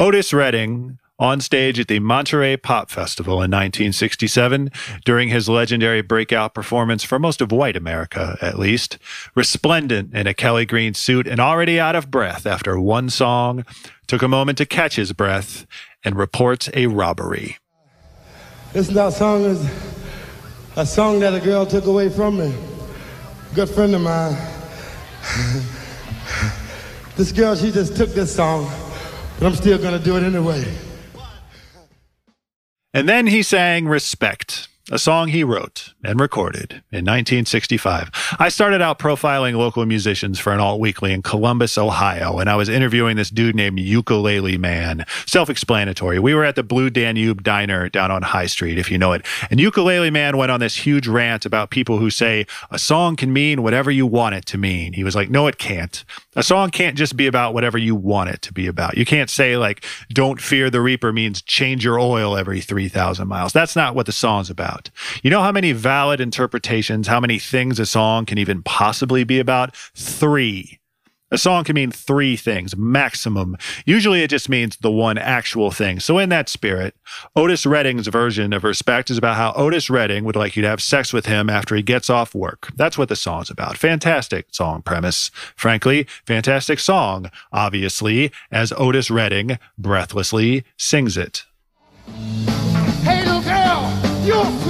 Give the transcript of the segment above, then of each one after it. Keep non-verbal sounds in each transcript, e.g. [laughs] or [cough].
Otis Redding on stage at the Monterey Pop Festival in 1967 during his legendary breakout performance for most of white America, at least. Resplendent in a Kelly Green suit and already out of breath after one song, took a moment to catch his breath and reports a robbery. This song is a song that a girl took away from me. Good friend of mine. [laughs] this girl, she just took this song, but I'm still gonna do it anyway. And then he sang Respect, a song he wrote and recorded in 1965. I started out profiling local musicians for an alt weekly in Columbus, Ohio, and I was interviewing this dude named Ukulele Man. Self explanatory. We were at the Blue Danube Diner down on High Street, if you know it. And Ukulele Man went on this huge rant about people who say a song can mean whatever you want it to mean. He was like, no, it can't. A song can't just be about whatever you want it to be about. You can't say, like, don't fear the reaper means change your oil every 3,000 miles. That's not what the song's about. You know how many valid interpretations, how many things a song can even possibly be about? Three. A song can mean three things maximum. Usually it just means the one actual thing. So, in that spirit, Otis Redding's version of Respect is about how Otis Redding would like you to have sex with him after he gets off work. That's what the song's about. Fantastic song premise. Frankly, fantastic song, obviously, as Otis Redding breathlessly sings it. Hey, little girl, you're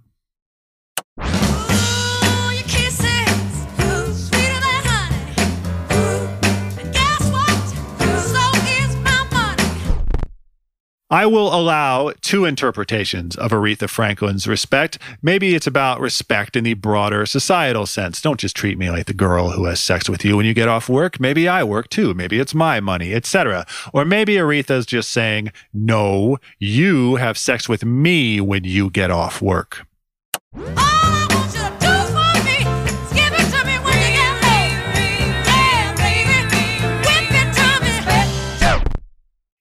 I will allow two interpretations of Aretha Franklin's respect. Maybe it's about respect in the broader societal sense. Don't just treat me like the girl who has sex with you when you get off work. Maybe I work too. Maybe it's my money, etc. Or maybe Aretha's just saying, "No, you have sex with me when you get off work." All I want you to do for me is give it to me when you get home. Yeah, baby, whip it to me.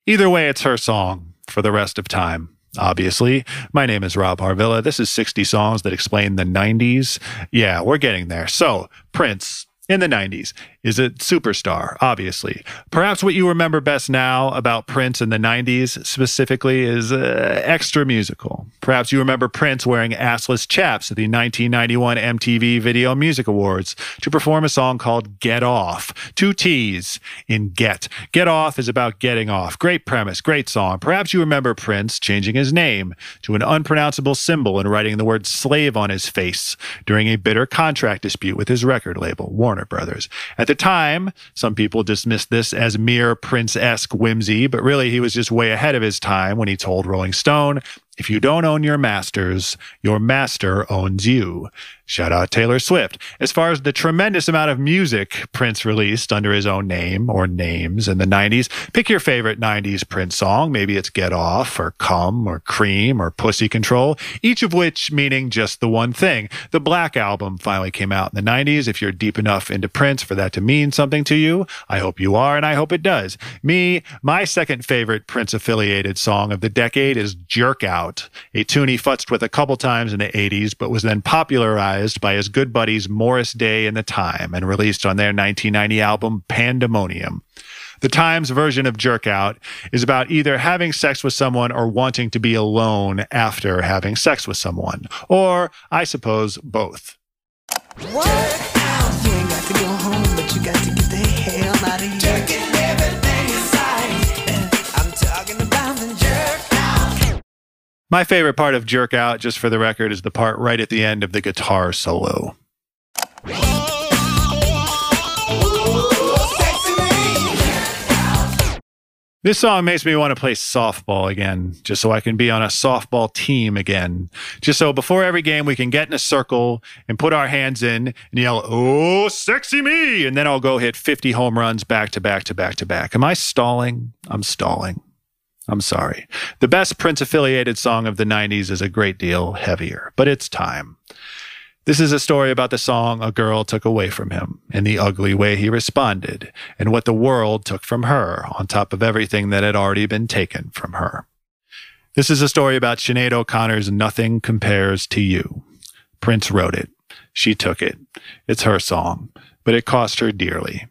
Either way, it's her song for the rest of time. Obviously, my name is Rob Harvilla. This is 60 songs that explain the 90s. Yeah, we're getting there. So, Prince in the 90s is a superstar, obviously. Perhaps what you remember best now about Prince in the 90s specifically is uh, extra musical. Perhaps you remember Prince wearing assless chaps at the 1991 MTV Video Music Awards to perform a song called Get Off. Two T's in Get. Get Off is about getting off. Great premise, great song. Perhaps you remember Prince changing his name to an unpronounceable symbol and writing the word slave on his face during a bitter contract dispute with his record label, Warner Brothers. At the time, some people dismissed this as mere Prince esque whimsy, but really he was just way ahead of his time when he told Rolling Stone, if you don't own your masters, your master owns you. Shout out Taylor Swift. As far as the tremendous amount of music Prince released under his own name or names in the 90s, pick your favorite 90s Prince song. Maybe it's Get Off or Come or Cream or Pussy Control, each of which meaning just the one thing. The Black Album finally came out in the 90s. If you're deep enough into Prince for that to mean something to you, I hope you are and I hope it does. Me, my second favorite Prince affiliated song of the decade is Jerk Out, a tune he futzed with a couple times in the 80s, but was then popularized by his good buddies Morris Day and The Time and released on their 1990 album Pandemonium. The Times version of jerk out is about either having sex with someone or wanting to be alone after having sex with someone. Or, I suppose, both. What? My favorite part of Jerk Out, just for the record, is the part right at the end of the guitar solo. This song makes me want to play softball again, just so I can be on a softball team again. Just so before every game we can get in a circle and put our hands in and yell, Oh, sexy me! And then I'll go hit 50 home runs back to back to back to back. Am I stalling? I'm stalling. I'm sorry. The best Prince affiliated song of the 90s is a great deal heavier, but it's time. This is a story about the song a girl took away from him and the ugly way he responded and what the world took from her on top of everything that had already been taken from her. This is a story about Sinead O'Connor's Nothing Compares to You. Prince wrote it. She took it. It's her song, but it cost her dearly.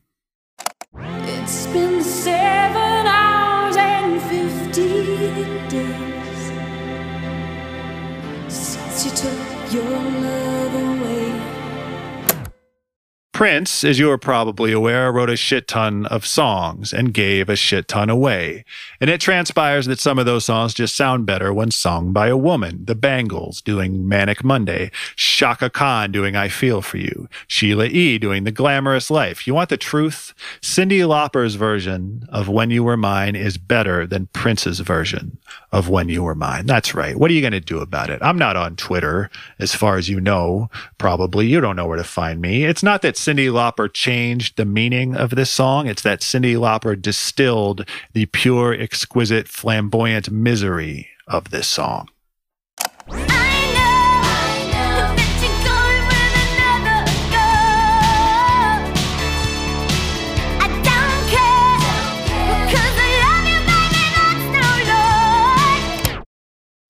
Prince, as you are probably aware, wrote a shit ton of songs and gave a shit ton away. And it transpires that some of those songs just sound better when sung by a woman. The Bangles doing Manic Monday, Chaka Khan doing I Feel For You, Sheila E. doing The Glamorous Life. You want the truth? Cyndi Lauper's version of When You Were Mine is better than Prince's version of When You Were Mine. That's right. What are you going to do about it? I'm not on Twitter, as far as you know, probably. You don't know where to find me. It's not that Cyndi Lauper changed the meaning of this song. It's that Cyndi Lauper distilled the pure, exquisite, flamboyant misery of this song.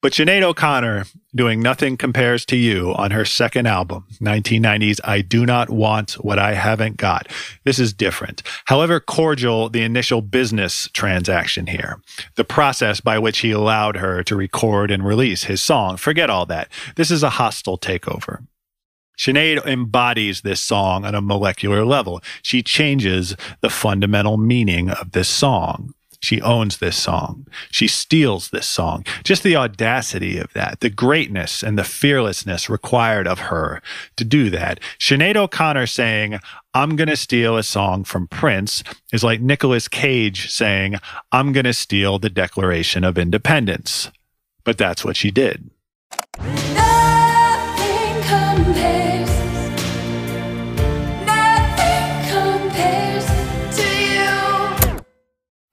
But Sinead O'Connor doing Nothing Compares to You on her second album, 1990's I Do Not Want What I Haven't Got. This is different. However cordial the initial business transaction here, the process by which he allowed her to record and release his song, forget all that. This is a hostile takeover. Sinead embodies this song on a molecular level. She changes the fundamental meaning of this song. She owns this song. She steals this song. Just the audacity of that, the greatness and the fearlessness required of her to do that. Sinead O'Connor saying, I'm going to steal a song from Prince is like Nicolas Cage saying, I'm going to steal the Declaration of Independence. But that's what she did. Nothing compares.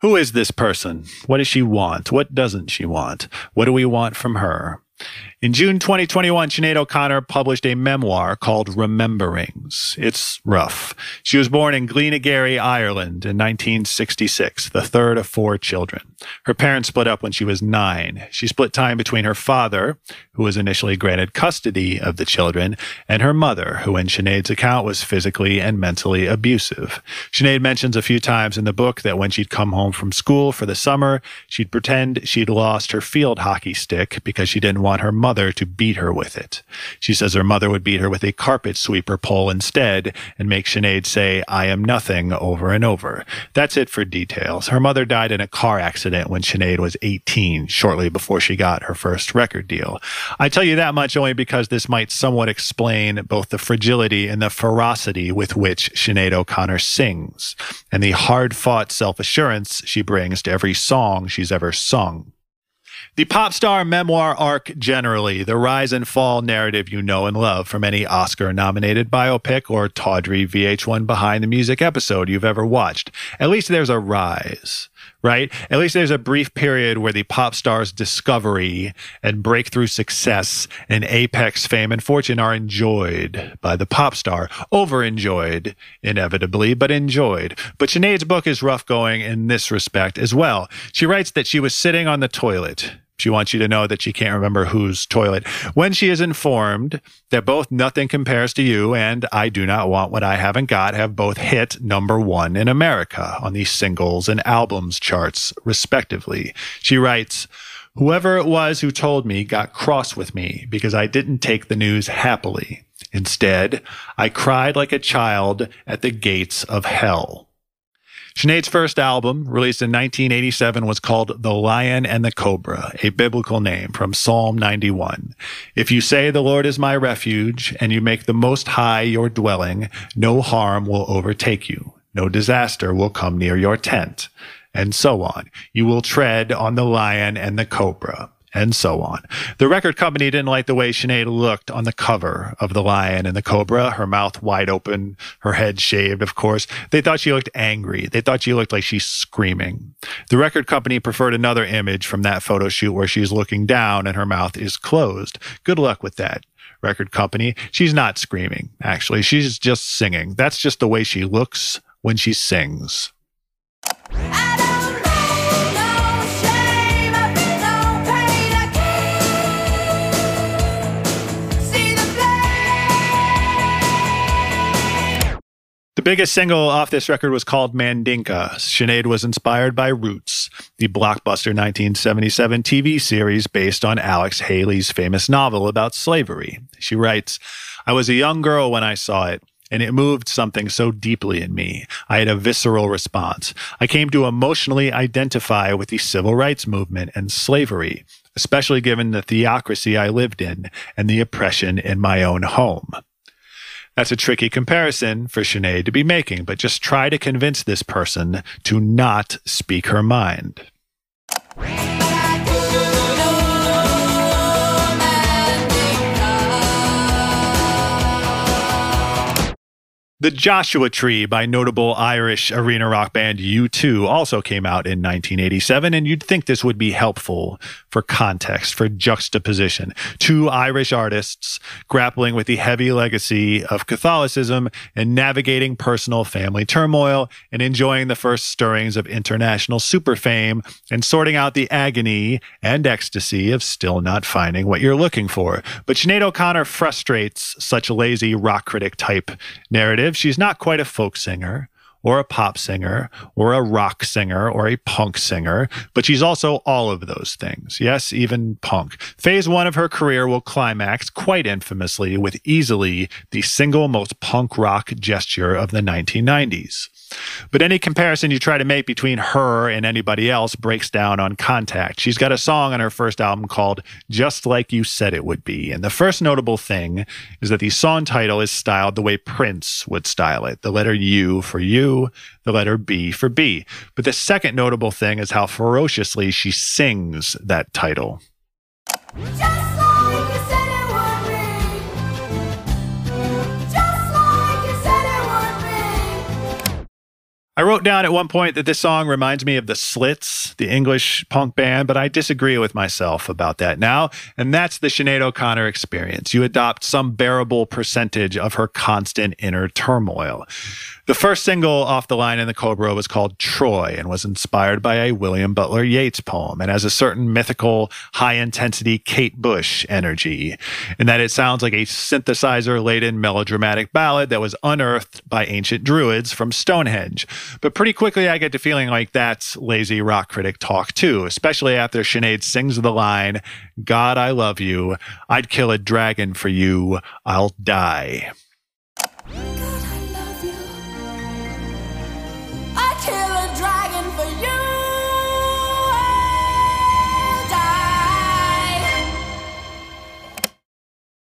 Who is this person? What does she want? What doesn't she want? What do we want from her? In June 2021, Sinead O'Connor published a memoir called Rememberings. It's rough. She was born in Glenageary, Ireland in 1966, the third of four children. Her parents split up when she was nine. She split time between her father, who was initially granted custody of the children, and her mother, who in Sinead's account was physically and mentally abusive. Sinead mentions a few times in the book that when she'd come home from school for the summer, she'd pretend she'd lost her field hockey stick because she didn't want her mother to beat her with it. She says her mother would beat her with a carpet sweeper pole instead and make Sinead say, I am nothing over and over. That's it for details. Her mother died in a car accident when Sinead was 18, shortly before she got her first record deal. I tell you that much only because this might somewhat explain both the fragility and the ferocity with which Sinead O'Connor sings and the hard fought self assurance she brings to every song she's ever sung. The pop star memoir arc generally, the rise and fall narrative you know and love from any Oscar nominated biopic or tawdry VH1 behind the music episode you've ever watched. At least there's a rise, right? At least there's a brief period where the pop star's discovery and breakthrough success and apex fame and fortune are enjoyed by the pop star. Over enjoyed, inevitably, but enjoyed. But Sinead's book is rough going in this respect as well. She writes that she was sitting on the toilet She wants you to know that she can't remember whose toilet. When she is informed that both Nothing Compares to You and I Do Not Want What I Haven't Got have both hit number one in America on the singles and albums charts, respectively. She writes, Whoever it was who told me got cross with me because I didn't take the news happily. Instead, I cried like a child at the gates of hell. Sinead's first album, released in 1987, was called The Lion and the Cobra, a biblical name from Psalm 91. If you say, The Lord is my refuge, and you make the Most High your dwelling, no harm will overtake you, no disaster will come near your tent, and so on. You will tread on the lion and the cobra and so on. The record company didn't like the way Sinead looked on the cover of The Lion and the Cobra, her mouth wide open, her head shaved, of course. They thought she looked angry. They thought she looked like she's screaming. The record company preferred another image from that photo shoot where she's looking down and her mouth is closed. Good luck with that. Record company. She's not screaming, actually. She's just singing. That's just the way she looks when she sings. I biggest single off this record was called Mandinka. Sinead was inspired by Roots, the blockbuster 1977 TV series based on Alex Haley's famous novel about slavery. She writes, I was a young girl when I saw it. And it moved something so deeply in me. I had a visceral response. I came to emotionally identify with the civil rights movement and slavery, especially given the theocracy I lived in and the oppression in my own home. That's a tricky comparison for Sinead to be making, but just try to convince this person to not speak her mind. The Joshua Tree by notable Irish arena rock band U2 also came out in 1987, and you'd think this would be helpful for context, for juxtaposition. Two Irish artists grappling with the heavy legacy of Catholicism and navigating personal family turmoil and enjoying the first stirrings of international super fame and sorting out the agony and ecstasy of still not finding what you're looking for. But Sinead O'Connor frustrates such lazy rock critic type narrative. She's not quite a folk singer or a pop singer or a rock singer or a punk singer, but she's also all of those things. Yes, even punk. Phase one of her career will climax quite infamously with easily the single most punk rock gesture of the 1990s. But any comparison you try to make between her and anybody else breaks down on contact. She's got a song on her first album called Just Like You Said It Would Be. And the first notable thing is that the song title is styled the way Prince would style it the letter U for you, the letter B for B. But the second notable thing is how ferociously she sings that title. Just I wrote down at one point that this song reminds me of the Slits, the English punk band, but I disagree with myself about that now. And that's the Sinead O'Connor experience. You adopt some bearable percentage of her constant inner turmoil. The first single off the Lion and the Cobra was called Troy and was inspired by a William Butler Yeats poem and has a certain mythical, high intensity Kate Bush energy, in that it sounds like a synthesizer laden melodramatic ballad that was unearthed by ancient druids from Stonehenge. But pretty quickly, I get to feeling like that's lazy rock critic talk too, especially after Sinead sings the line, God, I love you. I'd kill a dragon for you. I'll die.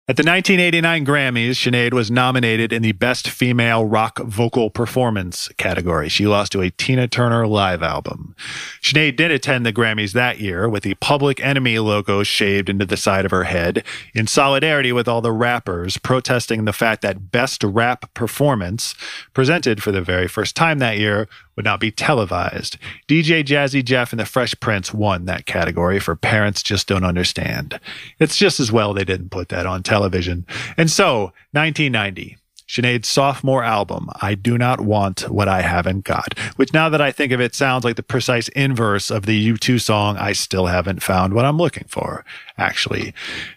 At the 1989 Grammys, Sinead was nominated in the Best Female Rock Vocal Performance category. She lost to a Tina Turner live album. Sinead did attend the Grammys that year with the Public Enemy logo shaved into the side of her head in solidarity with all the rappers protesting the fact that Best Rap Performance, presented for the very first time that year, would not be televised. DJ Jazzy Jeff and the Fresh Prince won that category for Parents Just Don't Understand. It's just as well they didn't put that on television. And so, 1990. Sinead's sophomore album, I Do Not Want What I Haven't Got, which now that I think of it sounds like the precise inverse of the U2 song, I Still Haven't Found What I'm Looking For, actually.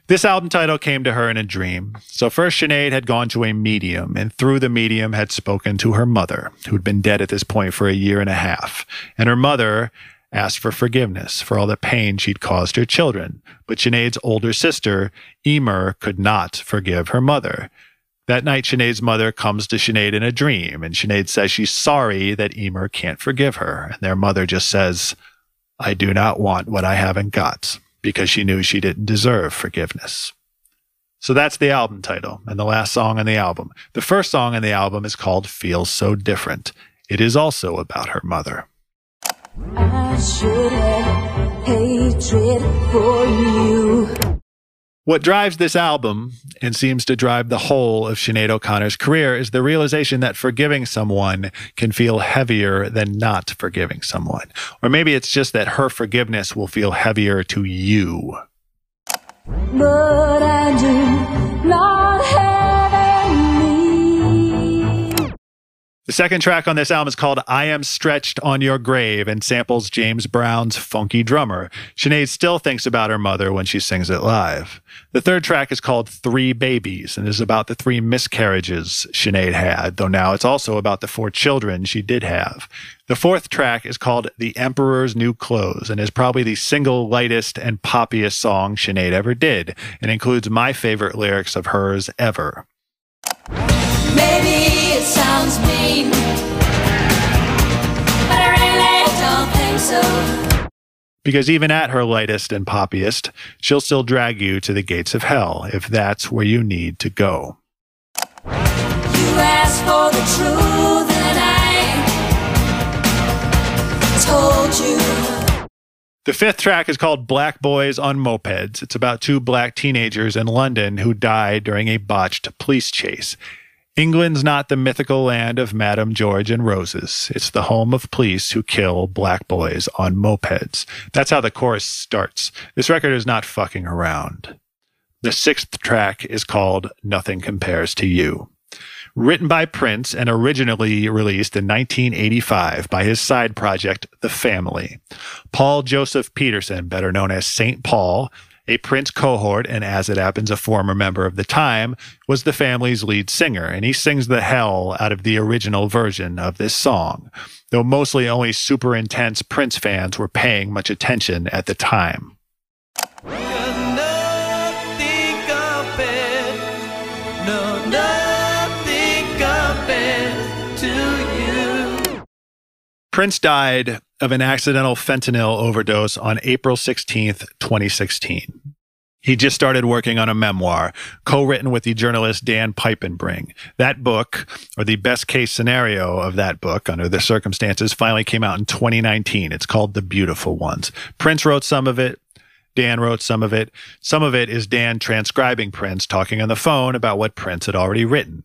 This album title came to her in a dream. So first Sinead had gone to a medium and through the medium had spoken to her mother, who'd been dead at this point for a year and a half. And her mother asked for forgiveness for all the pain she'd caused her children. But Sinead's older sister, Emer, could not forgive her mother. That night, Sinead's mother comes to Sinead in a dream, and Sinead says she's sorry that Emer can't forgive her. And their mother just says, I do not want what I haven't got, because she knew she didn't deserve forgiveness. So that's the album title and the last song on the album. The first song on the album is called Feels So Different. It is also about her mother. I should have hatred for you. What drives this album and seems to drive the whole of Sinead O'Connor's career is the realization that forgiving someone can feel heavier than not forgiving someone. Or maybe it's just that her forgiveness will feel heavier to you. But I do not The second track on this album is called I Am Stretched on Your Grave and samples James Brown's Funky Drummer. Sinead still thinks about her mother when she sings it live. The third track is called Three Babies and is about the three miscarriages Sinead had, though now it's also about the four children she did have. The fourth track is called The Emperor's New Clothes and is probably the single lightest and poppiest song Sinead ever did and includes my favorite lyrics of hers ever. Maybe sounds mean, but I really don't think so. Because even at her lightest and poppiest, she'll still drag you to the gates of hell if that's where you need to go. You asked for the truth, and I told you. The fifth track is called Black Boys on Mopeds. It's about two black teenagers in London who died during a botched police chase. England's not the mythical land of Madame George and Roses. It's the home of police who kill black boys on mopeds. That's how the chorus starts. This record is not fucking around. The sixth track is called Nothing Compares to You. Written by Prince and originally released in 1985 by his side project, The Family. Paul Joseph Peterson, better known as St. Paul, a Prince cohort, and as it happens, a former member of the time, was the family's lead singer, and he sings the hell out of the original version of this song, though mostly only super intense Prince fans were paying much attention at the time. Prince died of an accidental fentanyl overdose on April 16th, 2016. He just started working on a memoir, co written with the journalist Dan Piepenbring. That book, or the best case scenario of that book under the circumstances, finally came out in 2019. It's called The Beautiful Ones. Prince wrote some of it. Dan wrote some of it. Some of it is Dan transcribing Prince talking on the phone about what Prince had already written.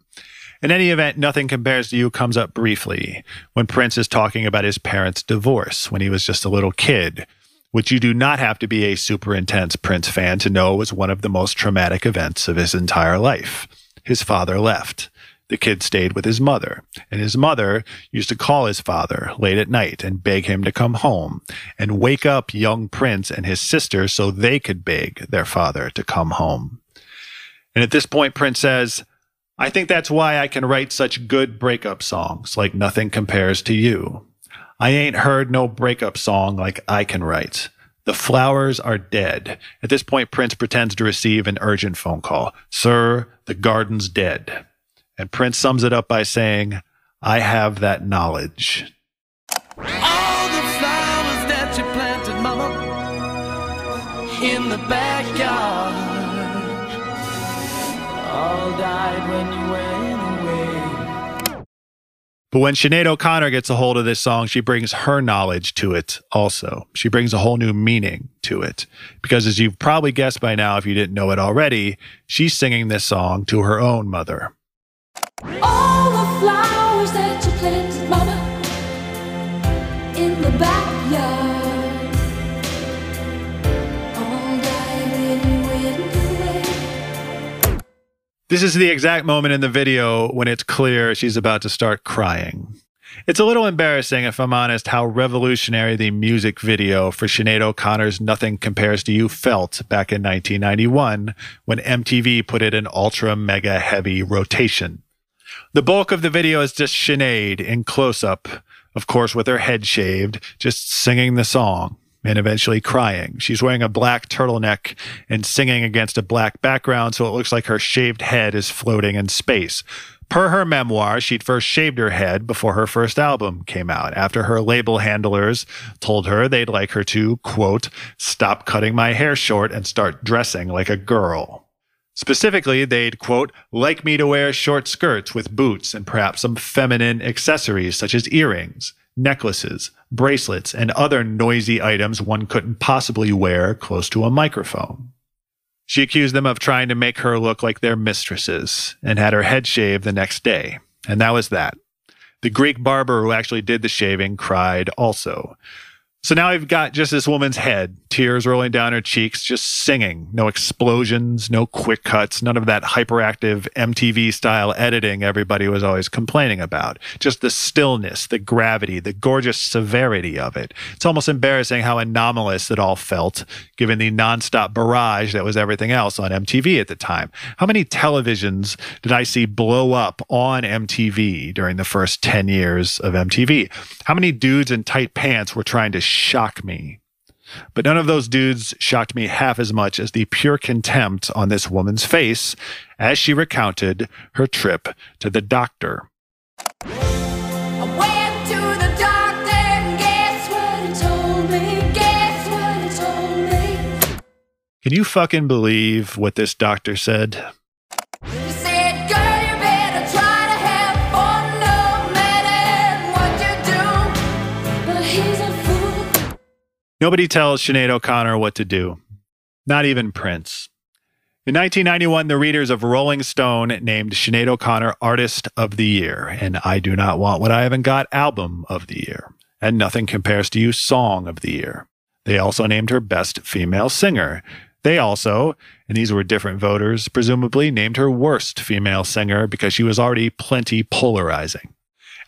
In any event, Nothing Compares to You comes up briefly when Prince is talking about his parents' divorce when he was just a little kid, which you do not have to be a super intense Prince fan to know was one of the most traumatic events of his entire life. His father left. The kid stayed with his mother, and his mother used to call his father late at night and beg him to come home and wake up young Prince and his sister so they could beg their father to come home. And at this point, Prince says, I think that's why I can write such good breakup songs like Nothing Compares to You. I ain't heard no breakup song like I can write. The flowers are dead. At this point, Prince pretends to receive an urgent phone call. Sir, the garden's dead. And Prince sums it up by saying, I have that knowledge. All the flowers that you planted, mama, in the backyard, all died when you went away. But when Sinead O'Connor gets a hold of this song, she brings her knowledge to it also. She brings a whole new meaning to it. Because as you've probably guessed by now, if you didn't know it already, she's singing this song to her own mother. All This is the exact moment in the video when it's clear she's about to start crying. It's a little embarrassing, if I'm honest, how revolutionary the music video for Sinead O'Connor's Nothing Compares to You felt back in 1991 when MTV put it in ultra mega heavy rotation. The bulk of the video is just Sinead in close up, of course, with her head shaved, just singing the song and eventually crying. She's wearing a black turtleneck and singing against a black background, so it looks like her shaved head is floating in space. Per her memoir, she'd first shaved her head before her first album came out, after her label handlers told her they'd like her to, quote, stop cutting my hair short and start dressing like a girl. Specifically, they'd, quote, like me to wear short skirts with boots and perhaps some feminine accessories such as earrings, necklaces, bracelets, and other noisy items one couldn't possibly wear close to a microphone. She accused them of trying to make her look like their mistresses and had her head shaved the next day. And that was that. The Greek barber who actually did the shaving cried also. So now I've got just this woman's head, tears rolling down her cheeks, just singing. No explosions, no quick cuts, none of that hyperactive MTV style editing everybody was always complaining about. Just the stillness, the gravity, the gorgeous severity of it. It's almost embarrassing how anomalous it all felt, given the nonstop barrage that was everything else on MTV at the time. How many televisions did I see blow up on MTV during the first 10 years of MTV? How many dudes in tight pants were trying to shock me? But none of those dudes shocked me half as much as the pure contempt on this woman's face as she recounted her trip to the doctor. I went to the doctor and guess what he told me? Guess what he told me? Can you fucking believe what this doctor said? He Nobody tells Sinead O'Connor what to do, not even Prince. In 1991, the readers of Rolling Stone named Sinead O'Connor Artist of the Year, and I Do Not Want What I Haven't Got Album of the Year, and Nothing Compares to You Song of the Year. They also named her Best Female Singer. They also, and these were different voters, presumably named her Worst Female Singer because she was already plenty polarizing.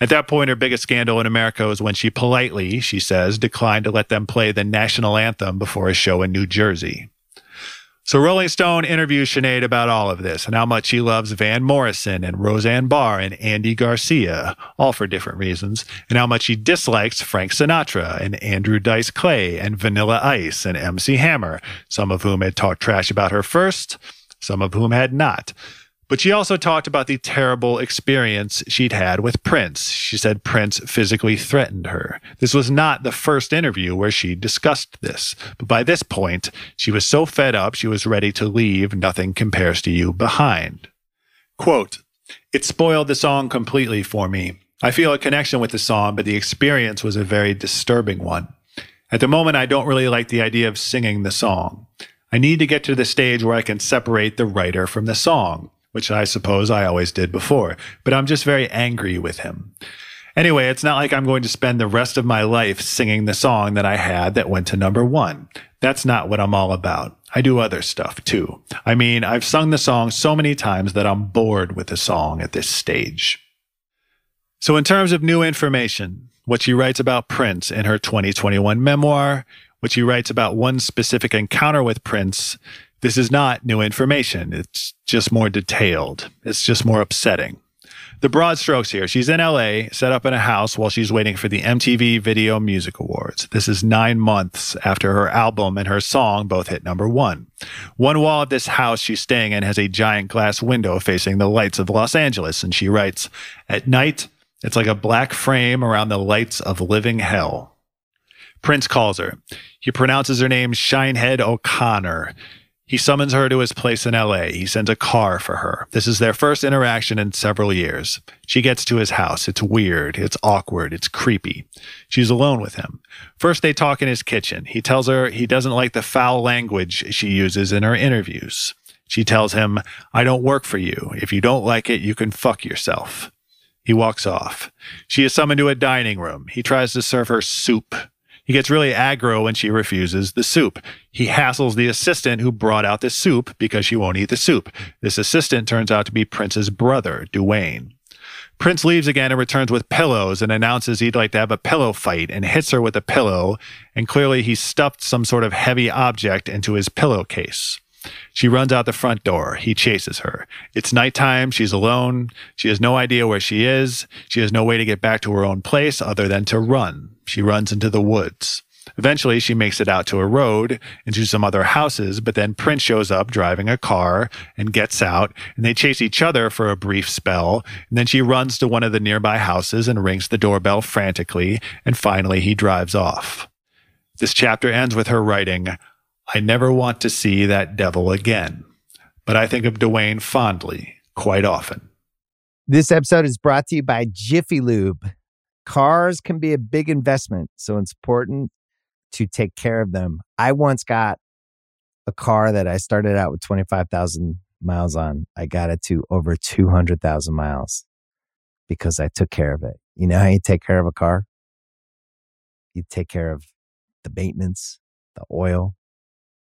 At that point, her biggest scandal in America was when she politely, she says, declined to let them play the national anthem before a show in New Jersey. So Rolling Stone interviews Sinead about all of this and how much she loves Van Morrison and Roseanne Barr and Andy Garcia, all for different reasons, and how much she dislikes Frank Sinatra and Andrew Dice Clay and Vanilla Ice and MC Hammer, some of whom had talked trash about her first, some of whom had not. But she also talked about the terrible experience she'd had with Prince. She said Prince physically threatened her. This was not the first interview where she discussed this, but by this point, she was so fed up she was ready to leave Nothing Compares to You behind. Quote, It spoiled the song completely for me. I feel a connection with the song, but the experience was a very disturbing one. At the moment, I don't really like the idea of singing the song. I need to get to the stage where I can separate the writer from the song, which I suppose I always did before, but I'm just very angry with him. Anyway, it's not like I'm going to spend the rest of my life singing the song that I had that went to number one. That's not what I'm all about. I do other stuff too. I mean, I've sung the song so many times that I'm bored with the song at this stage. So, in terms of new information, what she writes about Prince in her 2021 memoir, what she writes about one specific encounter with Prince, this is not new information. It's just more detailed. It's just more upsetting. The broad strokes here. She's in LA, set up in a house while she's waiting for the MTV Video Music Awards. This is nine months after her album and her song both hit number one. One wall of this house she's staying in has a giant glass window facing the lights of Los Angeles, and she writes, At night, it's like a black frame around the lights of living hell. Prince calls her. He pronounces her name Shinehead O'Connor. He summons her to his place in LA. He sends a car for her. This is their first interaction in several years. She gets to his house. It's weird. It's awkward. It's creepy. She's alone with him. First, they talk in his kitchen. He tells her he doesn't like the foul language she uses in her interviews. She tells him, I don't work for you. If you don't like it, you can fuck yourself. He walks off. She is summoned to a dining room. He tries to serve her soup. He gets really aggro when she refuses the soup. He hassles the assistant who brought out the soup because she won't eat the soup. This assistant turns out to be Prince's brother, Duane. Prince leaves again and returns with pillows and announces he'd like to have a pillow fight and hits her with a pillow. And clearly, he stuffed some sort of heavy object into his pillowcase. She runs out the front door. He chases her. It's nighttime. She's alone. She has no idea where she is. She has no way to get back to her own place other than to run. She runs into the woods. Eventually, she makes it out to a road and to some other houses, but then Prince shows up driving a car and gets out, and they chase each other for a brief spell. And then she runs to one of the nearby houses and rings the doorbell frantically, and finally he drives off. This chapter ends with her writing, I never want to see that devil again, but I think of Duane fondly quite often. This episode is brought to you by Jiffy Lube. Cars can be a big investment, so it's important to take care of them. I once got a car that I started out with 25,000 miles on. I got it to over 200,000 miles because I took care of it. You know how you take care of a car? You take care of the maintenance, the oil,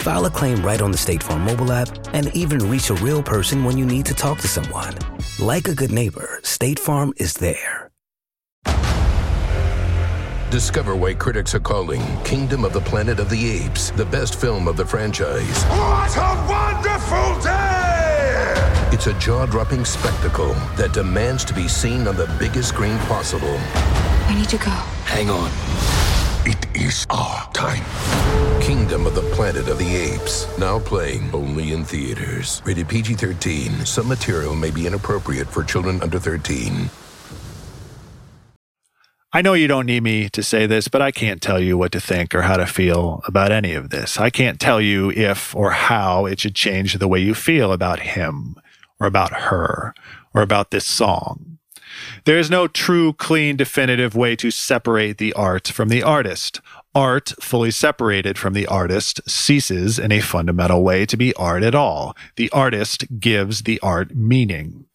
File a claim right on the State Farm mobile app and even reach a real person when you need to talk to someone. Like a good neighbor, State Farm is there. Discover why critics are calling Kingdom of the Planet of the Apes the best film of the franchise. What a wonderful day! It's a jaw dropping spectacle that demands to be seen on the biggest screen possible. I need to go. Hang on. It is our time. Kingdom of the Planet of the Apes. Now playing only in theaters. Rated PG 13. Some material may be inappropriate for children under 13. I know you don't need me to say this, but I can't tell you what to think or how to feel about any of this. I can't tell you if or how it should change the way you feel about him or about her or about this song. There is no true, clean, definitive way to separate the art from the artist. Art, fully separated from the artist, ceases in a fundamental way to be art at all. The artist gives the art meaning.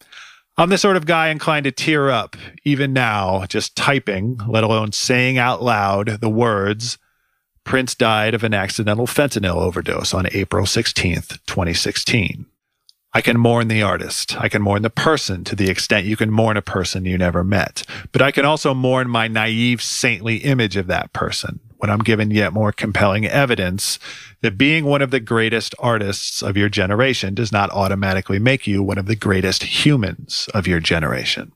I'm the sort of guy inclined to tear up, even now, just typing, let alone saying out loud the words Prince died of an accidental fentanyl overdose on April 16th, 2016. I can mourn the artist. I can mourn the person to the extent you can mourn a person you never met. But I can also mourn my naive, saintly image of that person when I'm given yet more compelling evidence that being one of the greatest artists of your generation does not automatically make you one of the greatest humans of your generation.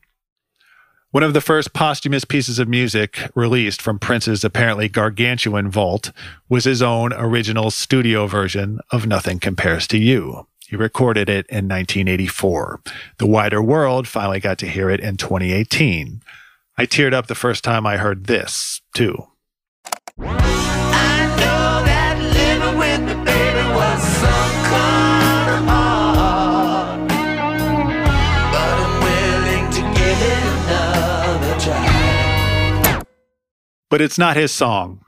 One of the first posthumous pieces of music released from Prince's apparently gargantuan vault was his own original studio version of Nothing Compares to You. He recorded it in 1984. The wider world finally got to hear it in 2018. I teared up the first time I heard this, too. I know that living with me, baby, was some kind of hard. But I'm willing to give it another try. But it's not his song.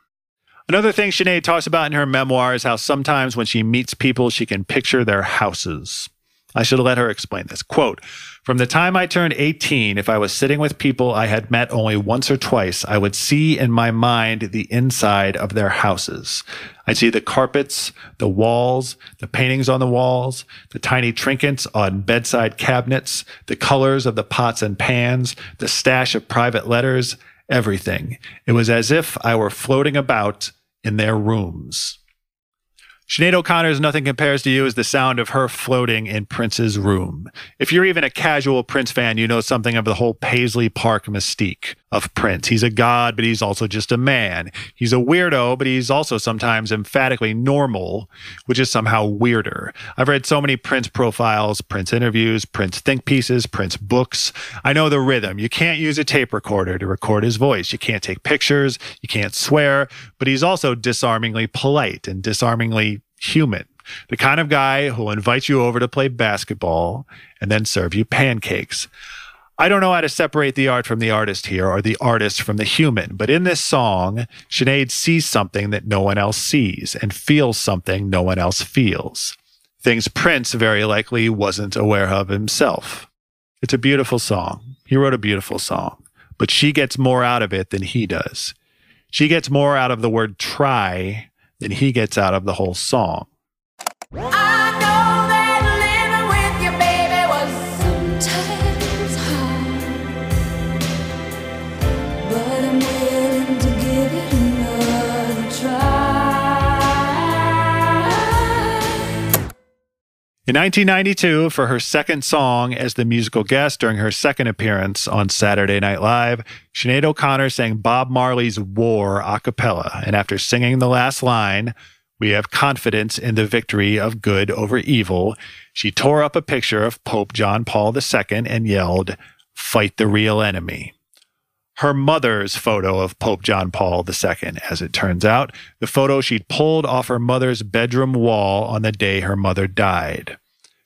Another thing Sinead talks about in her memoir is how sometimes when she meets people, she can picture their houses. I should let her explain this. Quote From the time I turned 18, if I was sitting with people I had met only once or twice, I would see in my mind the inside of their houses. I'd see the carpets, the walls, the paintings on the walls, the tiny trinkets on bedside cabinets, the colors of the pots and pans, the stash of private letters, everything. It was as if I were floating about in their rooms. Sinead O'Connor's Nothing Compares to You is the sound of her floating in Prince's room. If you're even a casual Prince fan, you know something of the whole Paisley Park mystique of Prince. He's a god, but he's also just a man. He's a weirdo, but he's also sometimes emphatically normal, which is somehow weirder. I've read so many Prince profiles, Prince interviews, Prince think pieces, Prince books. I know the rhythm. You can't use a tape recorder to record his voice. You can't take pictures. You can't swear, but he's also disarmingly polite and disarmingly human. The kind of guy who'll invite you over to play basketball and then serve you pancakes. I don't know how to separate the art from the artist here or the artist from the human, but in this song, Sinead sees something that no one else sees and feels something no one else feels. Things Prince very likely wasn't aware of himself. It's a beautiful song. He wrote a beautiful song, but she gets more out of it than he does. She gets more out of the word try than he gets out of the whole song. In 1992, for her second song as the musical guest during her second appearance on Saturday Night Live, Sinead O'Connor sang Bob Marley's War a cappella. And after singing the last line, we have confidence in the victory of good over evil. She tore up a picture of Pope John Paul II and yelled, Fight the real enemy. Her mother's photo of Pope John Paul II, as it turns out, the photo she'd pulled off her mother's bedroom wall on the day her mother died.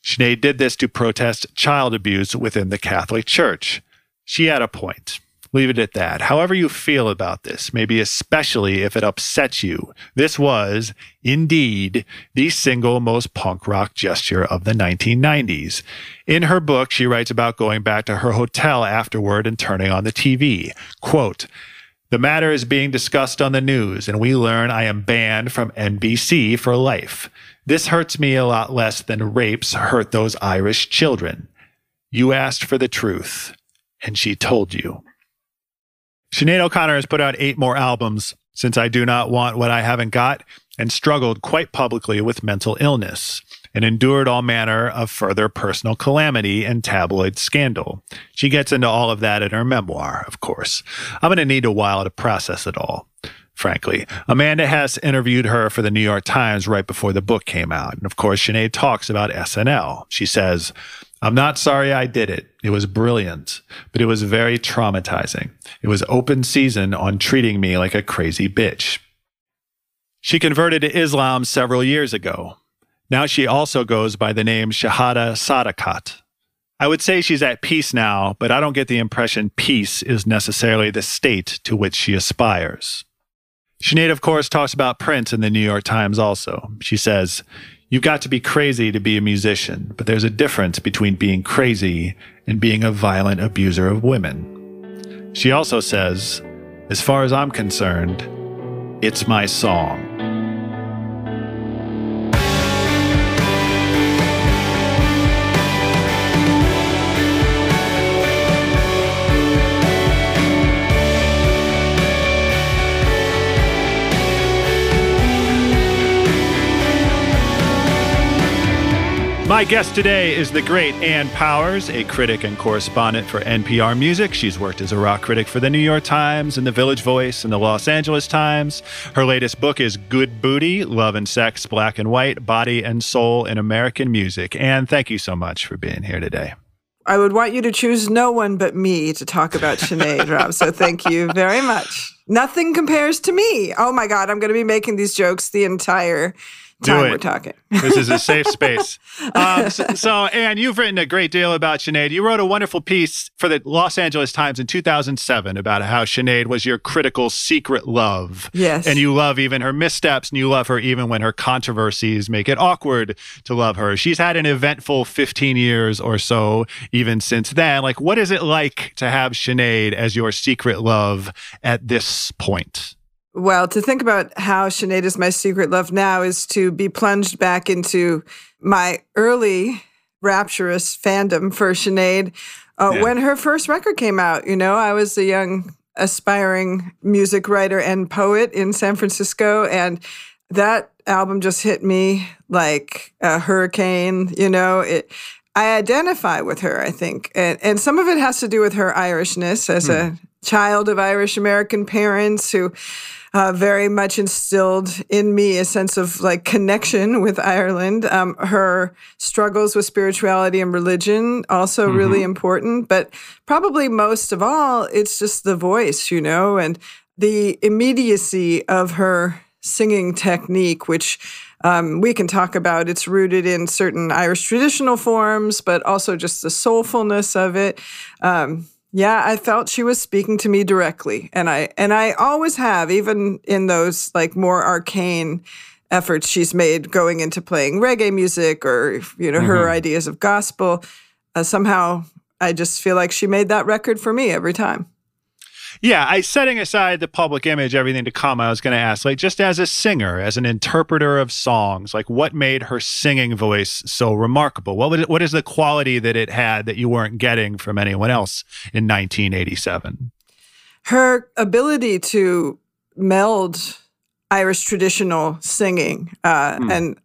Sinead did this to protest child abuse within the Catholic Church. She had a point. Leave it at that. However, you feel about this, maybe especially if it upsets you, this was, indeed, the single most punk rock gesture of the 1990s. In her book, she writes about going back to her hotel afterward and turning on the TV. Quote, the matter is being discussed on the news, and we learn I am banned from NBC for life. This hurts me a lot less than rapes hurt those Irish children. You asked for the truth, and she told you. Sinead O'Connor has put out eight more albums since I Do Not Want What I Haven't Got and struggled quite publicly with mental illness and endured all manner of further personal calamity and tabloid scandal. She gets into all of that in her memoir, of course. I'm going to need a while to process it all. Frankly, Amanda Hess interviewed her for the New York Times right before the book came out. And of course, Sinead talks about SNL. She says, I'm not sorry I did it. It was brilliant, but it was very traumatizing. It was open season on treating me like a crazy bitch. She converted to Islam several years ago. Now she also goes by the name Shuhada' Sadaqat. I would say she's at peace now, but I don't get the impression peace is necessarily the state to which she aspires. Sinead, of course, talks about Prince in the New York Times also. She says, You've got to be crazy to be a musician, but there's a difference between being crazy and being a violent abuser of women. She also says, As far as I'm concerned, it's my song. My guest today is the great Ann Powers, a critic and correspondent for NPR Music. She's worked as a rock critic for the New York Times and the Village Voice and the Los Angeles Times. Her latest book is Good Booty Love and Sex, Black and White, Body and Soul in American Music. Ann, thank you so much for being here today. I would want you to choose no one but me to talk about Sinead, Rob. So thank you very much. Nothing compares to me. Oh my God, I'm going to be making these jokes the entire Do time it. we're talking. [laughs] This is a safe [laughs] space. Um, so, so, Ann, you've written a great deal about Sinead. You wrote a wonderful piece for the Los Angeles Times in 2007 about how Sinead was your critical secret love. Yes. And you love even her missteps, and you love her even when her controversies make it awkward to love her. She's had an eventful 15 years or so, even since then. Like, what is it like to have Sinead as your secret love at this point? Well, to think about how Sinead is my secret love now is to be plunged back into my early rapturous fandom for Sinead uh, Yeah. when her first record came out. You know, I was a young aspiring music writer and poet in San Francisco, and that album just hit me like a hurricane. You know, it. I identify with her. I think, and and some of it has to do with her Irishness as a child of Irish American parents who. Uh, very much instilled in me a sense of like connection with Ireland. Um, her struggles with spirituality and religion also really important, but probably most of all, it's just the voice, you know, and the immediacy of her singing technique, which um, we can talk about. It's rooted in certain Irish traditional forms, but also just the soulfulness of it. Um, yeah, I felt she was speaking to me directly, and I and I always have, even in those like more arcane efforts she's made going into playing reggae music or you know her ideas of gospel. Uh, somehow, I just feel like she made that record for me every time. Yeah, I setting aside the public image, everything to come, I was going to ask, like, just as a singer, as an interpreter of songs, like, what made her singing voice so remarkable? What, what is the quality that it had that you weren't getting from anyone else in 1987? her ability to meld Irish traditional singing uh, and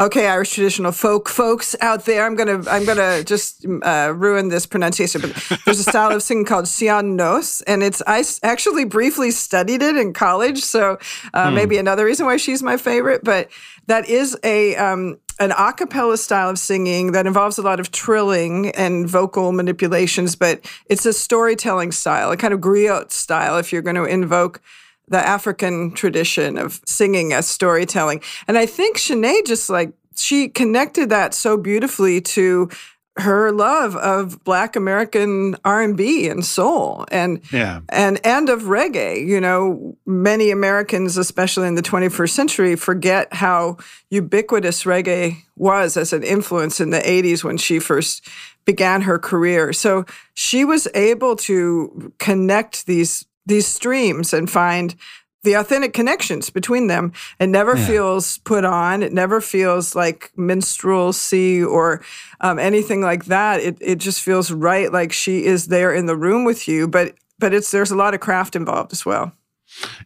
okay, Irish traditional folk folks out there. I'm gonna I'm gonna just uh, ruin this pronunciation, but there's a style of singing called Sean Nós, and it's I actually briefly studied it in college, so uh, maybe another reason why she's my favorite. But that is a um, an a cappella style of singing that involves a lot of trilling and vocal manipulations, but it's a storytelling style, a kind of griot style. If you're going to invoke the African tradition of singing as storytelling. And I think Sinead just like she connected that so beautifully to her love of black American R&B and soul and Yeah. and and of reggae. You know, many Americans especially in the 21st century forget how ubiquitous reggae was as an influence in the 80s when she first began her career. So she was able to connect these these streams and find the authentic connections between them. It never feels put on. It never feels like minstrelsy or um, anything like that. It it just feels right, like she is there in the room with you. But but it's there's a lot of craft involved as well.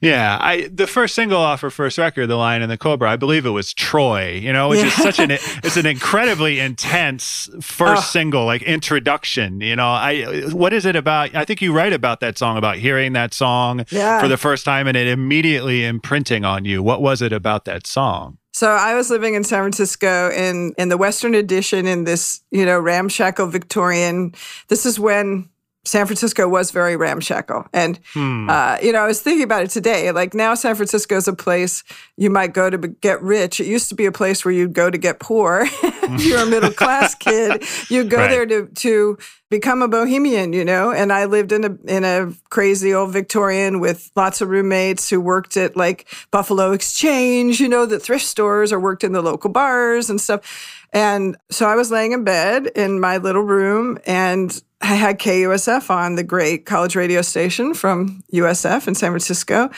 Yeah, I the first single off her first record, The Lion and the Cobra, I believe it was Troy, you know, which is such an [laughs] it's an incredibly intense first single, like introduction. You know, I what is it about? I think you write about that song about hearing that song Yeah. for the first time and it immediately imprinting on you. What was it about that song? So I was living in San Francisco in in the Western Addition in this, you know, ramshackle Victorian. This is when San Francisco was very ramshackle. And, uh, you know, I was thinking about it today. Like now, San Francisco is a place you might go to get rich. It used to be a place where you'd go to get poor. [laughs] you're a middle [laughs] class kid, you'd go Right. there to, to become a bohemian, you know? And I lived in a, in a crazy old Victorian with lots of roommates who worked at like Buffalo Exchange, you know, the thrift stores or worked in the local bars and stuff. And so I was laying in bed in my little room and I had KUSF on, the great college radio station from USF in San Francisco.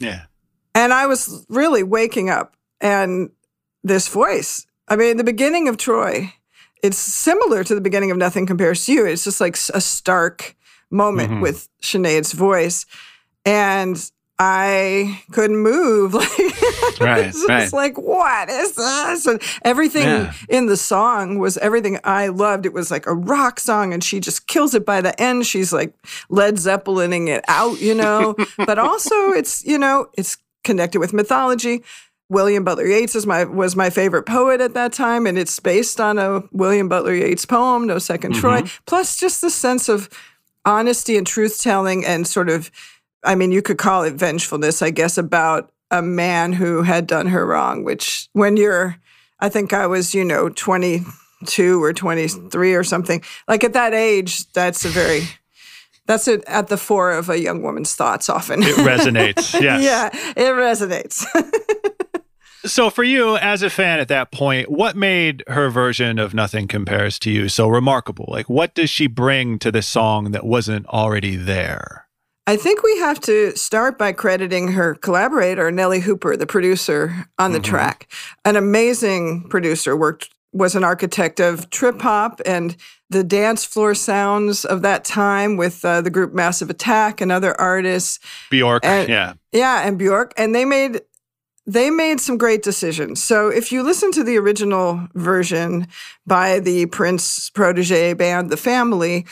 Yeah. And I was really waking up and this voice. I mean, the beginning of Troy, it's similar to the beginning of Nothing Compares to You. It's just like a stark moment mm-hmm. with Sinead's voice. And I couldn't move. [laughs] Like, Right, it's right. like, what is this? And everything Yeah. in the song was everything I loved. It was like a rock song, and she just kills it by the end. She's like Led Zeppelining it out, you know. [laughs] but also, it's you know, it's connected with mythology. William Butler Yeats is my was my favorite poet at that time, and it's based on a William Butler Yeats poem, No 2nd Troy. Mm-hmm. Plus, just the sense of honesty and truth telling, and sort of, I mean, you could call it vengefulness, I guess, about a man who had done her wrong. Which, when you're, I think I was, you know, twenty two or twenty three or something. Like at that age, that's a very that's it at the fore of a young woman's thoughts often. It resonates. [laughs] Yes. yeah, it resonates. [laughs] So for you as a fan at that point, what made her version of Nothing Compares to You so remarkable? Like what does she bring to the song that wasn't already there? I think we have to start by crediting her collaborator, Nellee Hooper, the producer on the track. An amazing producer, worked was an architect of trip hop and the dance floor sounds of that time with uh, the group Massive Attack and other artists. Bjork. And- yeah. Yeah, and Bjork. And they made they made some great decisions. So if you listen to the original version by the Prince protege band, The Family,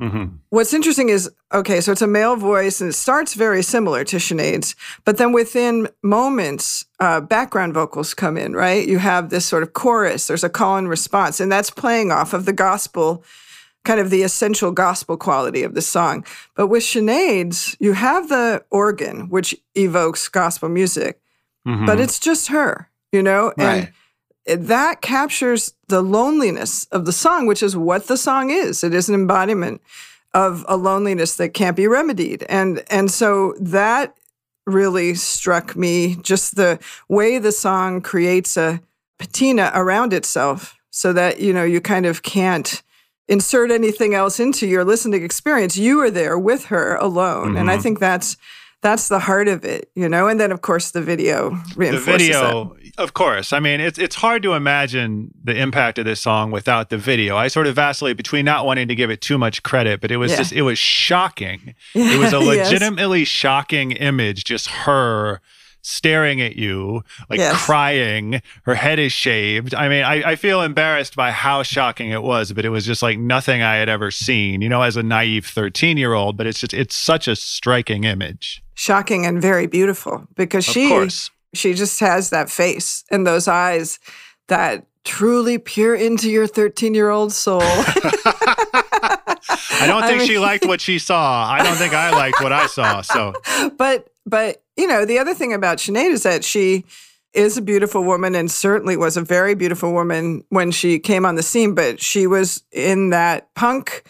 Mhm. what's interesting is okay, so it's a male voice and it starts very similar to Sinead's, but then within moments, uh, background vocals come in, right? You have this sort of chorus, there's a call and response, and that's playing off of the gospel, kind of the essential gospel quality of the song. But with Sinead's, you have the organ, which evokes gospel music Mhm. but it's just her, you know? Right. And that captures the loneliness of the song, which is what the song is. It is an embodiment of a loneliness that can't be remedied. And and so that really struck me just the way the song creates a patina around itself so that you know you kind of can't insert anything else into your listening experience you are there with her alone and i Mhm. think that's that's the heart of it you know and then of course the video reinforces the video of course i mean it's it's hard to imagine the impact of this song without the video i sort of vacillate between not wanting to give it too much credit but it was Yeah. just it was shocking that. it was a [laughs] Yes. legitimately shocking image just her staring at you like Yes. crying her head is shaved i mean I, I feel embarrassed by how shocking it was but it was just like nothing i had ever seen you know as a naive 13 year old but it's just it's such a striking image shocking and very beautiful because of she course she just has that face and those eyes that truly peer into your 13 year old soul [laughs] [laughs] I don't I think mean- she liked what she saw. I don't think I liked what I saw. So [laughs] but but you know the other thing about Sinead is that she is a beautiful woman and certainly was a very beautiful woman when she came on the scene but she was in that punk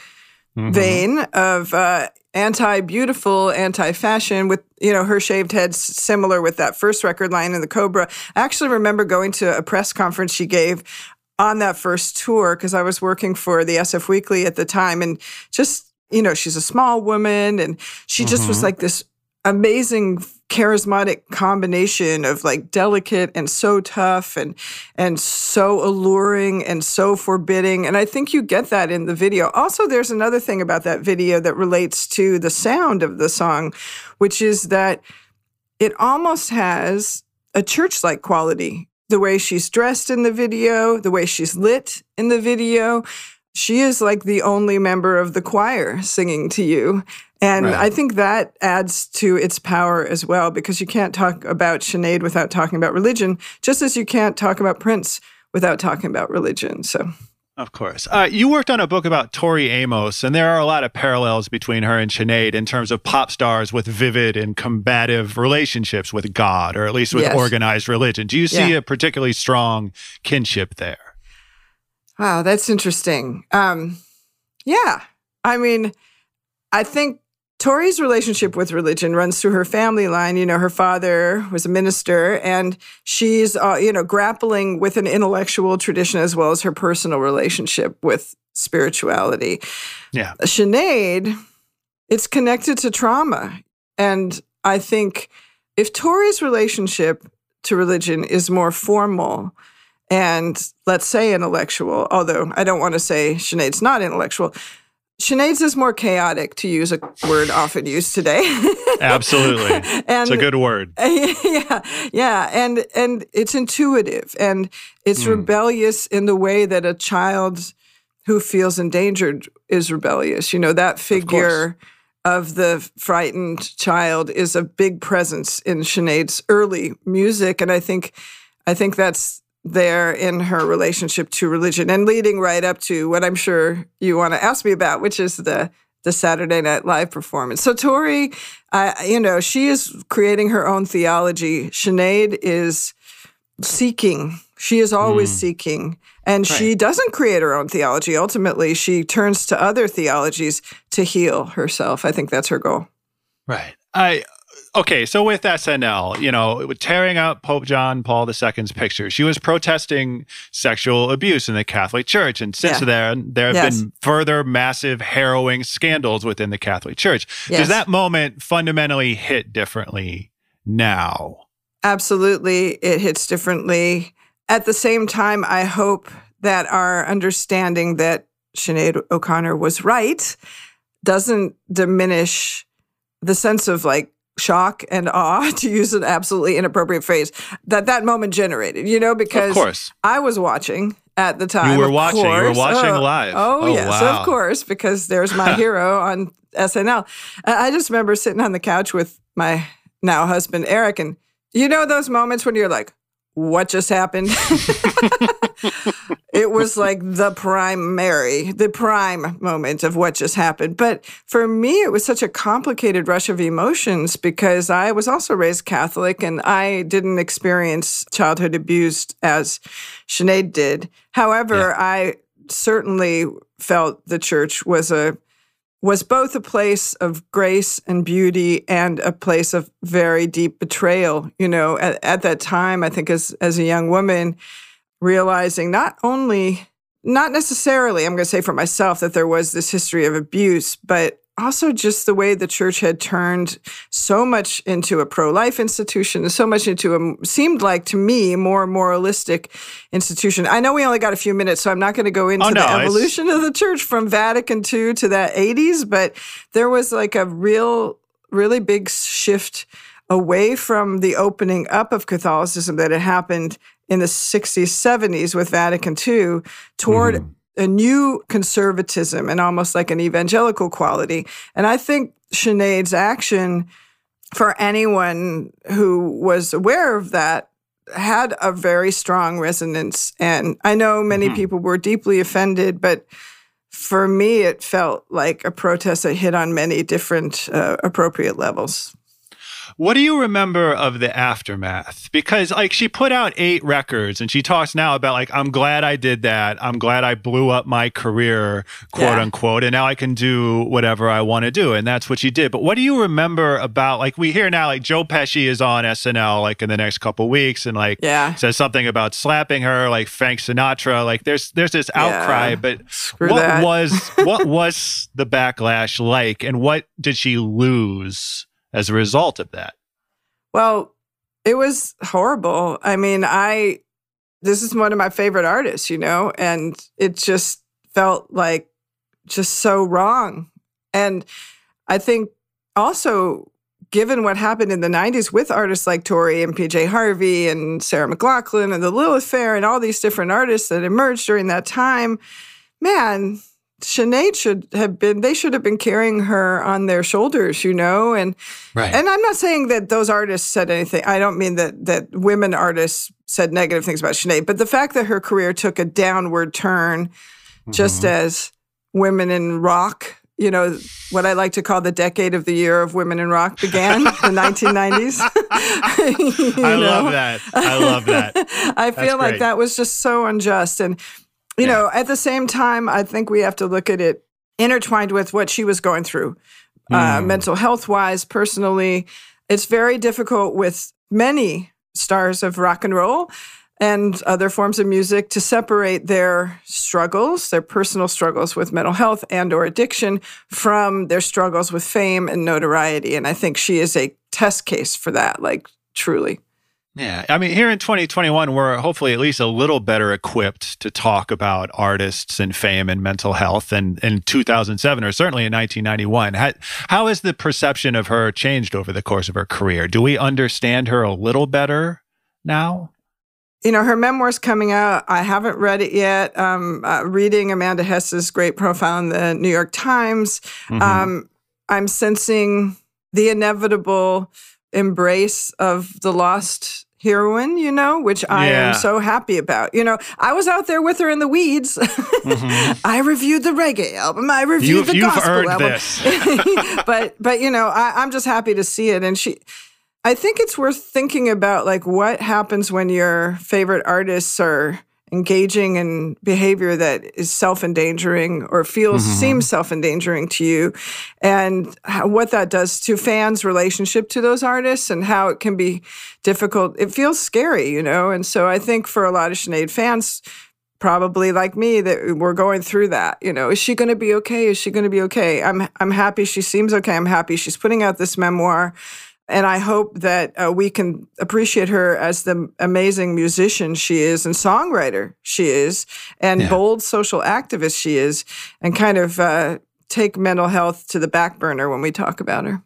mhm. vein of uh, anti-beautiful anti-fashion with you know her shaved head similar with that first record Lion and the Cobra i actually remember going to a press conference she gave on that first tour because i was working for the sf weekly at the time and just you know she's a small woman and she just was Mhm. like this amazing charismatic combination of like delicate and so tough and and so alluring and so forbidding and i think you get that in the video. Also there's another thing about that video that relates to the sound of the song which is that it almost has a church-like quality. The way she's dressed in the video the way she's lit in the video she is like the only member of the choir singing to you and Right. I think that adds to its power as well, because you can't talk about Sinead without talking about religion, just as you can't talk about Prince without talking about religion. So, Of course. Uh, you worked on a book about Tori Amos, and there are a lot of parallels between her and Sinead in terms of pop stars with vivid and combative relationships with God, or at least with Yes. organized religion. Do you see Yeah. a particularly strong kinship there? wow, that's interesting. Um, yeah. I mean, I think Tori's relationship with religion runs through her family line. You know, her father was a minister, and she's, uh, you know, grappling with an intellectual tradition as well as her personal relationship with spirituality. Yeah. Sinead, it's connected to trauma. And I think if Tori's relationship to religion is more formal and let's say intellectual, although I don't want to say Sinead's not intellectual, Sinead's is more chaotic, to use a word often used today. [laughs] Absolutely. and It's a good word. [laughs] yeah, yeah, and and it's intuitive and it's Hmm. rebellious in the way that a child who feels endangered is rebellious. You know that figure of, the frightened child is a big presence in Sinead's early music, and I think I think that's there in her relationship to religion and leading right up to what I'm sure you want to ask me about, which is the the Saturday Night Live performance. So Tori, uh, you know, she is creating her own theology. Sinead is seeking. She is always seeking. And she doesn't create her own theology. Ultimately, she turns to other theologies to heal herself. I think that's her goal. Right. I okay. So with SNL, you know, tearing out Pope John Paul II's picture, she was protesting sexual abuse in the Catholic Church, and since Yeah. then, there have Yes. been further massive, harrowing scandals within the Catholic Church. Yes. Does that moment fundamentally hit differently now? Absolutely, it hits differently. At the same time, I hope that our understanding that Sinead O'Connor was right doesn't diminish the sense of like shock and awe, [laughs] to use an absolutely inappropriate phrase, that that moment generated, you know, because course. I was watching at the time. You were of watching. You were watching Oh, live. Oh, Oh, yes, wow. of course, because there's my [laughs] hero on SNL. I just remember sitting on the couch with my now husband, Eric, and you know those moments when you're like, what just happened? [laughs] it was like the primary, the prime moment of what just happened. But for me, it was such a complicated rush of emotions because I was also raised Catholic and I didn't experience childhood abuse as Sinead did. However, I certainly felt the church was a was both a place of grace and beauty and a place of very deep betrayal. You know, at, at that time, I think as as a young woman, realizing not only not necessarily i'm going to say for myself that there was this history of abuse but also just the way the church had turned so much into a pro-life institution and so much into a seemed like to me more moralistic institution. I know we only got a few minutes so i'm not going to go oh, into Oh, no, the it's- evolution of the church from vatican ii to the 80s but there was like a real really big shift away from the opening up of Catholicism that had happened in the 60s, 70s with Vatican II toward mm-hmm. A new conservatism and almost like an evangelical quality. And I think Sinead's action for anyone who was aware of that had a very strong resonance. And I know many people were deeply offended, but for me, it felt like a protest that hit on many different uh, appropriate levels. What do you remember of the aftermath? Because like she put out eight records and she talks now about like I'm glad I did that. I'm glad I blew up my career, quote Yeah. unquote, and now I can do whatever I want to do. And that's what she did. But what do you remember about like we hear now like Joe Pesci is on SNL like in the next couple weeks and like Yeah. says something about slapping her, like Frank Sinatra. Like there's there's this outcry, but Screw what that. was what [laughs] was the backlash like and what did she lose as a result of that? Well, it was horrible. I mean, I this is one of my favorite artists, you know, and it just felt like just so wrong. And I think also given what happened in the 90s with artists like Tori and PJ Harvey and Sarah McLachlan and the Lilith Fair and all these different artists that emerged during that time, man, Sinead should have been, they should have been carrying her on their shoulders, you know? And Right. and I'm not saying that those artists said anything. I don't mean that that women artists said negative things about Sinead, but the fact that her career took a downward turn, just mm-hmm. as women in rock, you know, what I like to call the decade of the year of women in rock began, in the [laughs] 1990s. [laughs] You I know? love that. I love that. [laughs] I feel like great. that was just so unjust. And, you Yeah. know, at the same time, I think we have to look at it intertwined with what she was going through, uh, mental health wise, personally. It's very difficult with many stars of rock and roll and other forms of music to separate their struggles their personal struggles with mental health and or addiction from their struggles with fame and notoriety and i think she is a test case for that like truly Yeah. I mean, here in 2021, we're hopefully at least a little better equipped to talk about artists and fame and mental health than in 2007 or certainly in 1991. How, how has the perception of her changed over the course of her career? Do we understand her a little better now? you know, her memoir's coming out. I haven't read it yet. Um, uh, reading Amanda Hess's great profile in the New York Times, um, I'm sensing the inevitable embrace of the lost heroine, you know, which I Yeah. am so happy about. You know, I was out there with her in the weeds. [laughs] I reviewed the reggae album. I reviewed Mm-hmm. You've- the you've gospel album. [laughs] but but you know, I, I'm just happy to see it. And she I think it's worth thinking about like what happens when your favorite artists are engaging in behavior that is self-endangering or feels mm-hmm. seems self-endangering to you and how, what that does to fans relationship to those artists and how it can be difficult. It feels scary you know? And so i think for a lot of Sinead fans probably like me that we're going through that you know? Is she going to be okay? Is she going to be okay? I'm i'm happy she seems okay. I'm happy she's putting out this memoir and I hope that uh, we can appreciate her as the amazing musician she is and songwriter she is and bold social activist she is and kind of uh, take mental health to the back burner when we talk about her.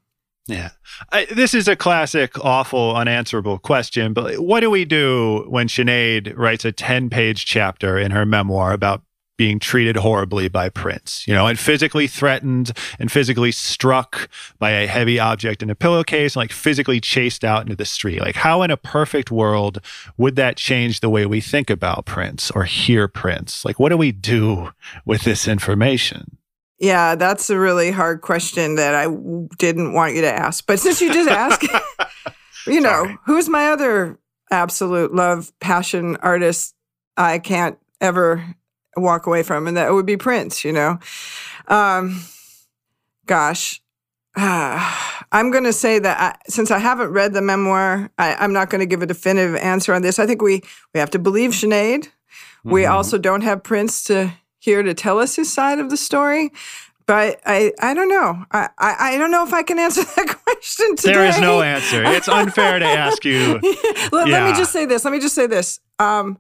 Yeah. I, this is a classic, awful, unanswerable question, but what do we do when Sinead writes a 10 page chapter in her memoir about being treated horribly by Prince, you know, and physically threatened and physically struck by a heavy object in a pillowcase, and like physically chased out into the street? Like, how in a perfect world would that change the way we think about Prince or hear Prince? Like, what do we do with this information? Yeah, that's a really hard question that I didn't want you to ask. But since you did ask, [laughs] you know, Sorry. who's my other absolute love, passion artist I can't ever walk away from? And that would be Prince, you know? Um, gosh. uh, [sighs] I'm going to say that I, since I haven't read the memoir, I, I'm not going to give a definitive answer on this. I think we, we have to believe Sinead. We Mhm. also don't have Prince to here to tell us his side of the story. But I, I don't know. I, I, I don't know if I can answer [laughs] that question today. There is no answer. It's unfair to ask you. [laughs] let, let me just say this. Let me just say this. Um,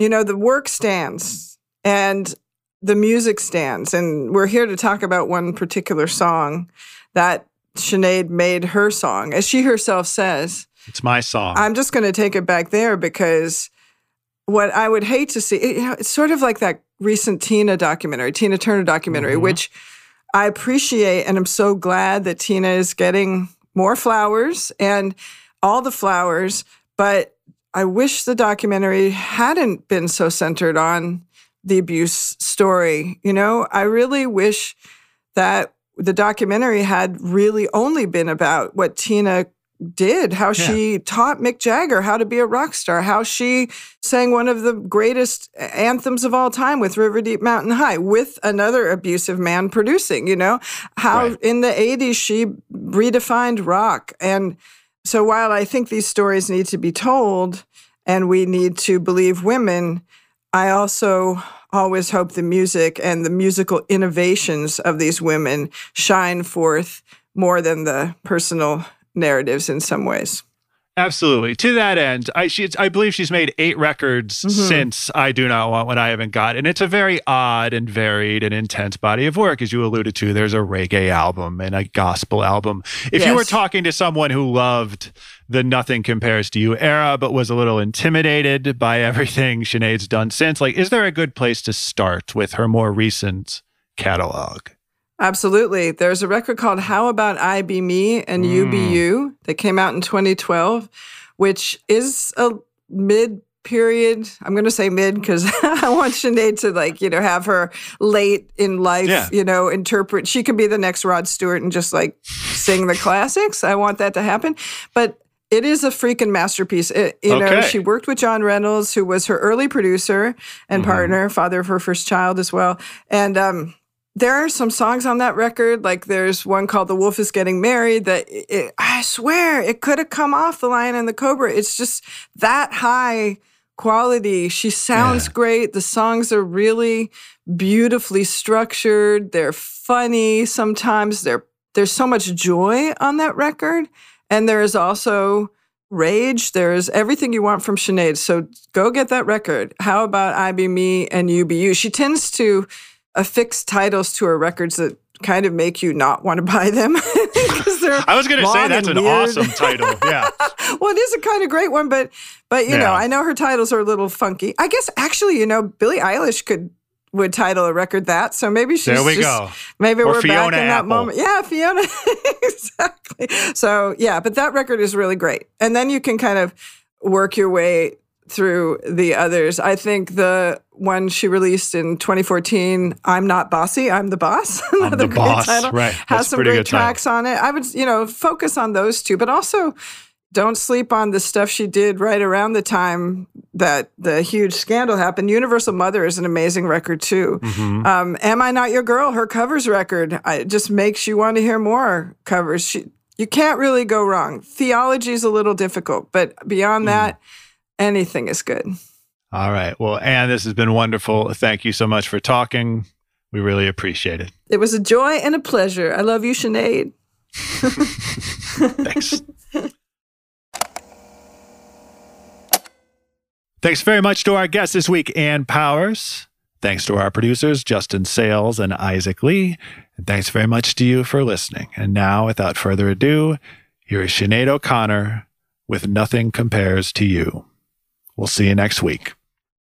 you know, the work stands and the music stands, and we're here to talk about one particular song that Sinead made her song, as she herself says. It's my song. I'm just going to take it back there because what I would hate to see, it- you know, it's sort of like that recent Tina documentary, Tina Turner documentary, Mhm. which I appreciate. And I'm so glad that Tina is getting more flowers and all the flowers. But I wish the documentary hadn't been so centered on the abuse story. You know, I really wish that the documentary had really only been about what Tina did, how she taught Mick Jagger how to be a rock star, how she sang one of the greatest anthems of all time with River Deep Mountain High with another abusive man producing, you know, how Right. in the 80s she redefined rock. And so while I think these stories need to be told and we need to believe women, I also always hope the music and the musical innovations of these women shine forth more than the personal narratives in some ways. Absolutely. To that end, I she, I believe she's made eight records Mhm. since I Do Not Want What I Haven't Got. And it's a very odd and varied and intense body of work. As you alluded to, there's a reggae album and a gospel album. If you were talking to someone who loved the Nothing Compares to You era, but was a little intimidated by [laughs] everything Sinead's done since, like, is there a good place to start with her more recent catalog? Absolutely. There's a record called How About I Be Me and You Be Mm. You that came out in 2012, which is a mid period. I'm going to say mid because [laughs] I want Sinead to like, you know, have her late in life, Yeah. you know, interpret. She could be the next Rod Stewart and just like sing the classics. I want that to happen. But it is a freaking masterpiece. It, you know, she worked with John Reynolds, who was her early producer and Mhm. partner, father of her first child as well. And um, there are some songs on that record, like there's one called "The Wolf Is Getting Married." That it, it- I swear it could have come off the Lion and the Cobra. It's just that high quality. She sounds Yeah. great. The songs are really beautifully structured. They're funny. Sometimes they're there's so much joy on that record, and there is also rage. There's everything you want from Sinead. So go get that record. How about I Be Me and You Be You? She tends to affix titles to her records that kind of make you not want to buy them. [laughs] I was going to say that's an weird. awesome title. Yeah. [laughs] well, it is a kind of great one, but but you Yeah. know, I know her titles are a little funky. I guess actually, you know, Billie Eilish could would title a record that. So maybe she's There we just, go. Maybe Or we're Fiona back in that Apple. moment. Yeah, Fiona. [laughs] exactly. So yeah, but that record is really great. And then you can kind of work your way through the others. I think the one she released in 2014, I'm Not Bossy, I'm the Boss. [laughs] Another the great Boss, title. right. Has That's some great good title. tracks on it. I would, you know, focus on those two, but also don't sleep on the stuff she did right around the time that the huge scandal happened. Universal Mother is an amazing record too. Mhm. Um, Am I Not Your Girl? Her covers record I, it just makes you want to hear more covers. She, you can't really go wrong. Theology is a little difficult, but beyond Mm. that, anything is good. All right. Well, Ann, this has been wonderful. Thank you so much for talking. We really appreciate it. It was a joy and a pleasure. I love you, Sinead. [laughs] Thanks. [laughs] Thanks very much to our guest this week, Ann Powers. Thanks to our producers, Justin Sayles and Isaac Lee. And thanks very much to you for listening. And now, without further ado, here is Sinead O'Connor with Nothing Compares to You. We'll see you next week.